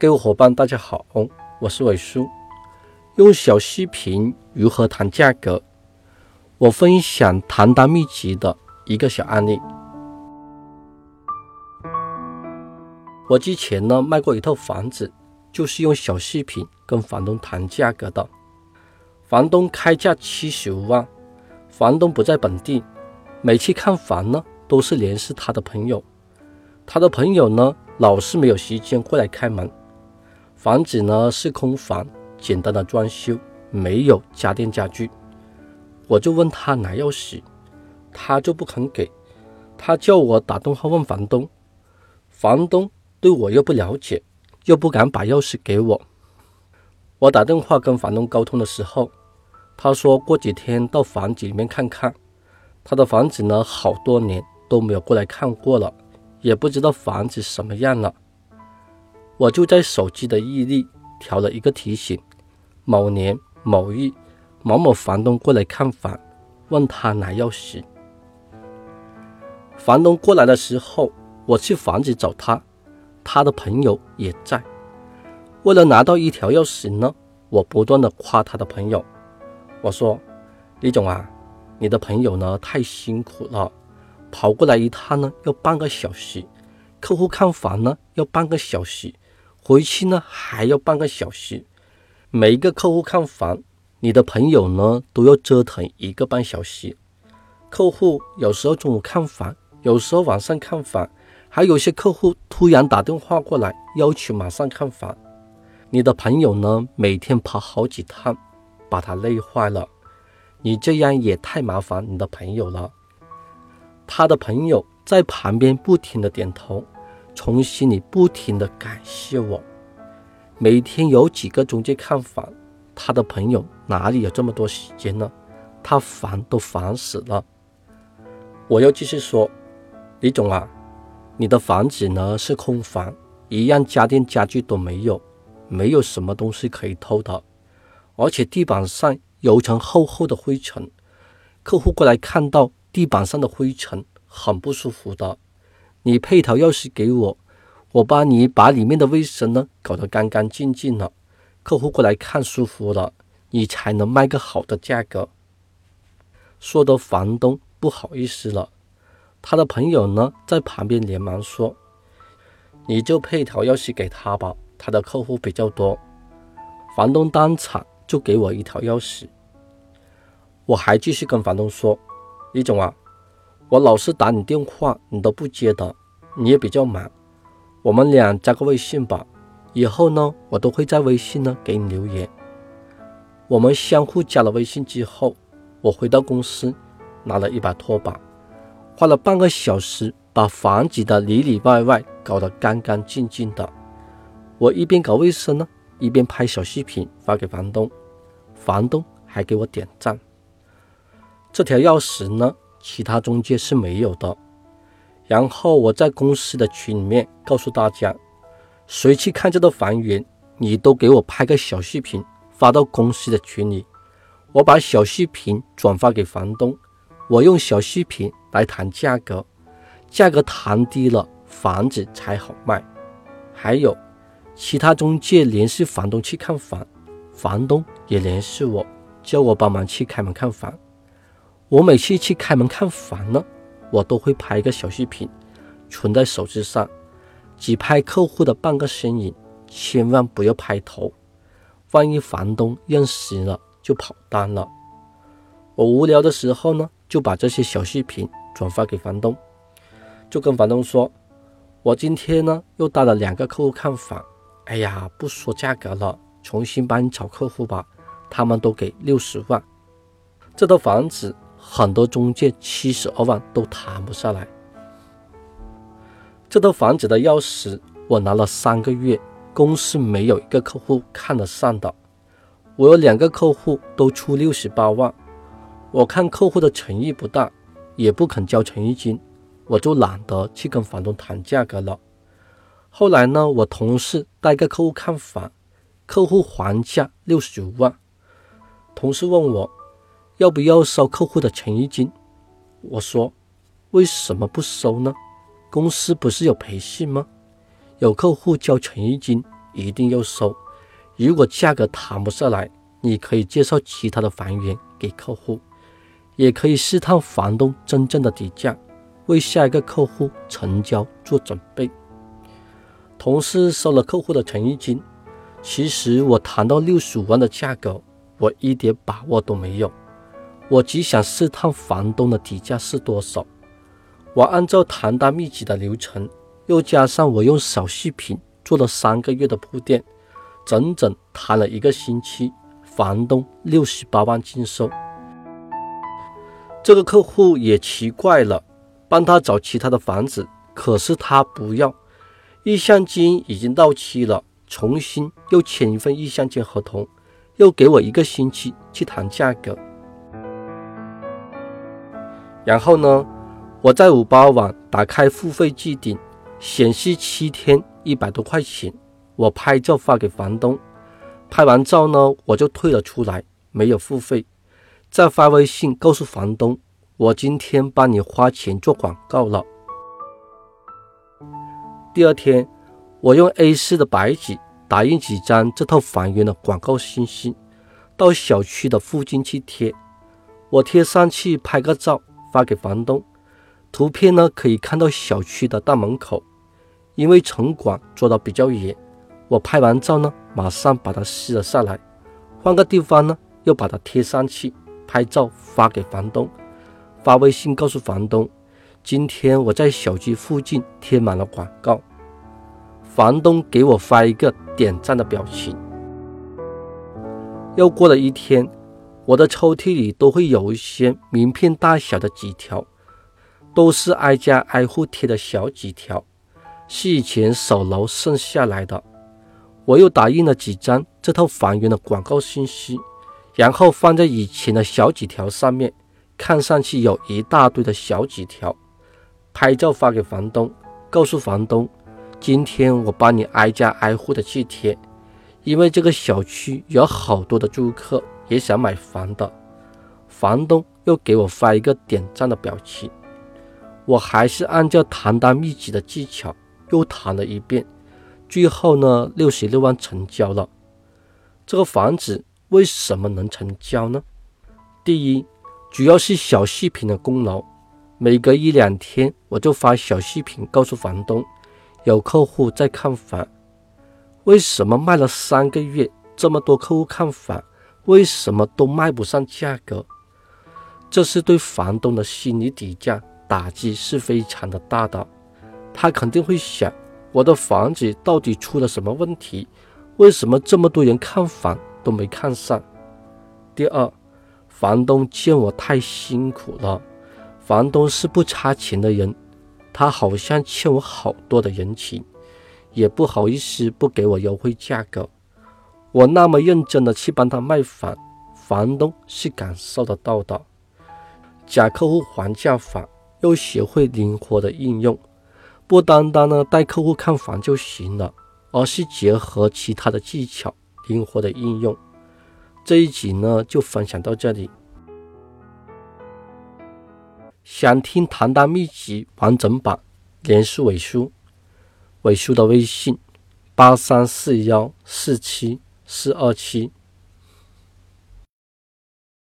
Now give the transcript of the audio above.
各位伙伴，大家好，我是伟叔。用小视频如何谈价格？我分享谈单秘籍的一个小案例。我之前呢卖过一套房子，就是用小视频跟房东谈价格的。房东开价七十五万，房东不在本地，每次看房呢都是联系他的朋友，他的朋友呢老是没有时间过来开门。房子呢是空房，简单的装修，没有家电家具。我就问他拿钥匙，他就不肯给，他叫我打电话问房东。房东对我又不了解，又不敢把钥匙给我。我打电话跟房东沟通的时候，他说过几天到房子里面看看。他的房子呢好多年都没有过来看过了，也不知道房子什么样了。我就在手机的日历调了一个提醒：某年某日某某房东过来看房，问他拿钥匙。房东过来的时候，我去房子找他，他的朋友也在。为了拿到一条钥匙呢，我不断的夸他的朋友。我说：“李总啊，你的朋友呢太辛苦了，跑过来一趟呢要半个小时，客户看房呢要半个小时。”回去呢还要半个小时，每一个客户看房，你的朋友呢都要折腾一个半小时。客户有时候中午看房，有时候晚上看房，还有些客户突然打电话过来要求马上看房。你的朋友呢每天跑好几趟，把他累坏了。你这样也太麻烦你的朋友了。他的朋友在旁边不停的点头。从心里不停的感谢我。每天有几个中介看房，他的朋友哪里有这么多时间呢？他烦都烦死了。我又继续说，李总啊，你的房子呢是空房，一样家电家具都没有，没有什么东西可以偷的，而且地板上有层厚厚的灰尘，客户过来看到地板上的灰尘，很不舒服的。你配套钥匙给我，我帮你把里面的卫生呢搞得干干净净了，客户过来看舒服了，你才能卖个好的价格。说的房东不好意思了，他的朋友呢在旁边连忙说：“你就配套钥匙给他吧，他的客户比较多。”房东当场就给我一条钥匙，我还继续跟房东说：“李总啊。”我老是打你电话，你都不接的，你也比较忙。我们俩加个微信吧，以后呢，我都会在微信呢给你留言。我们相互加了微信之后，我回到公司，拿了一把拖把，花了半个小时把房子的里里外外搞得干干净净的。我一边搞卫生呢，一边拍小视频发给房东，房东还给我点赞。这条钥匙呢？其他中介是没有的。然后我在公司的群里面告诉大家，谁去看这个房源，你都给我拍个小视频发到公司的群里。我把小视频转发给房东，我用小视频来谈价格，价格谈低了，房子才好卖。还有其他中介联系房东去看房，房东也联系我，叫我帮忙去开门看房。我每次去开门看房呢，我都会拍一个小视频，存在手机上，只拍客户的半个身影，千万不要拍头，万一房东认识了就跑单了。我无聊的时候呢，就把这些小视频转发给房东，就跟房东说，我今天呢又带了两个客户看房，哎呀，不说价格了，重新帮你找客户吧，他们都给六十万，这套房子。很多中介七十二万都谈不下来。这套房子的钥匙我拿了三个月，公司没有一个客户看得上的。我有两个客户都出六十八万，我看客户的诚意不大，也不肯交诚意金，我就懒得去跟房东谈价格了。后来呢，我同事带个客户看房，客户还价六十九万，同事问我。要不要收客户的诚意金？我说，为什么不收呢？公司不是有培训吗？有客户交诚意金，一定要收。如果价格谈不下来，你可以介绍其他的房源给客户，也可以试探房东真正的底价，为下一个客户成交做准备。同事收了客户的诚意金，其实我谈到六十五万的价格，我一点把握都没有。我只想试探房东的底价是多少。我按照谈单秘籍的流程，又加上我用小视频做了三个月的铺垫，整整谈了一个星期，房东六十八万净收。这个客户也奇怪了，帮他找其他的房子，可是他不要。意向金已经到期了，重新又签一份意向金合同，又给我一个星期去谈价格。然后呢，我在五八网打开付费置顶，显示七天一百多块钱。我拍照发给房东，拍完照呢，我就退了出来，没有付费。再发微信告诉房东，我今天帮你花钱做广告了。第二天，我用 A4 的白纸打印几张这套房源的广告信息，到小区的附近去贴。我贴上去拍个照发给房东，图片呢可以看到小区的大门口。因为城管做的比较严，我拍完照呢，马上把它撕了下来，换个地方呢又把它贴上去，拍照发给房东，发微信告诉房东，今天我在小区附近贴满了广告。房东给我发一个点赞的表情。又过了一天，我的抽屉里都会有一些名片大小的纸条，都是挨家挨户贴的小纸条，是以前手楼剩下来的。我又打印了几张这套房源的广告信息，然后放在以前的小纸条上面，看上去有一大堆的小纸条，拍照发给房东，告诉房东。今天我帮你挨家挨户的去贴，因为这个小区有好多的租客也想买房的。房东又给我发一个点赞的表情。我还是按照谈单秘籍的技巧又谈了一遍，最后呢，六十六万成交了。这个房子为什么能成交呢？第一，主要是小视频的功劳。每隔一两天我就发小视频告诉房东。有客户在看房，为什么卖了三个月，这么多客户看房，为什么都卖不上价格？这是对房东的心理底价打击是非常的大的。他肯定会想，我的房子到底出了什么问题？为什么这么多人看房都没看上？第二，房东见我太辛苦了，房东是不差钱的人。他好像欠我好多的人情，也不好意思不给我优惠价格。我那么认真的去帮他卖房，房东是感受得到的。假客户还价法又学会灵活的应用，不单单呢带客户看房就行了，而是结合其他的技巧灵活的应用。这一集呢就分享到这里。想听谈单秘籍完整版，联系伟叔，伟叔的微信：八三四幺四七四二七。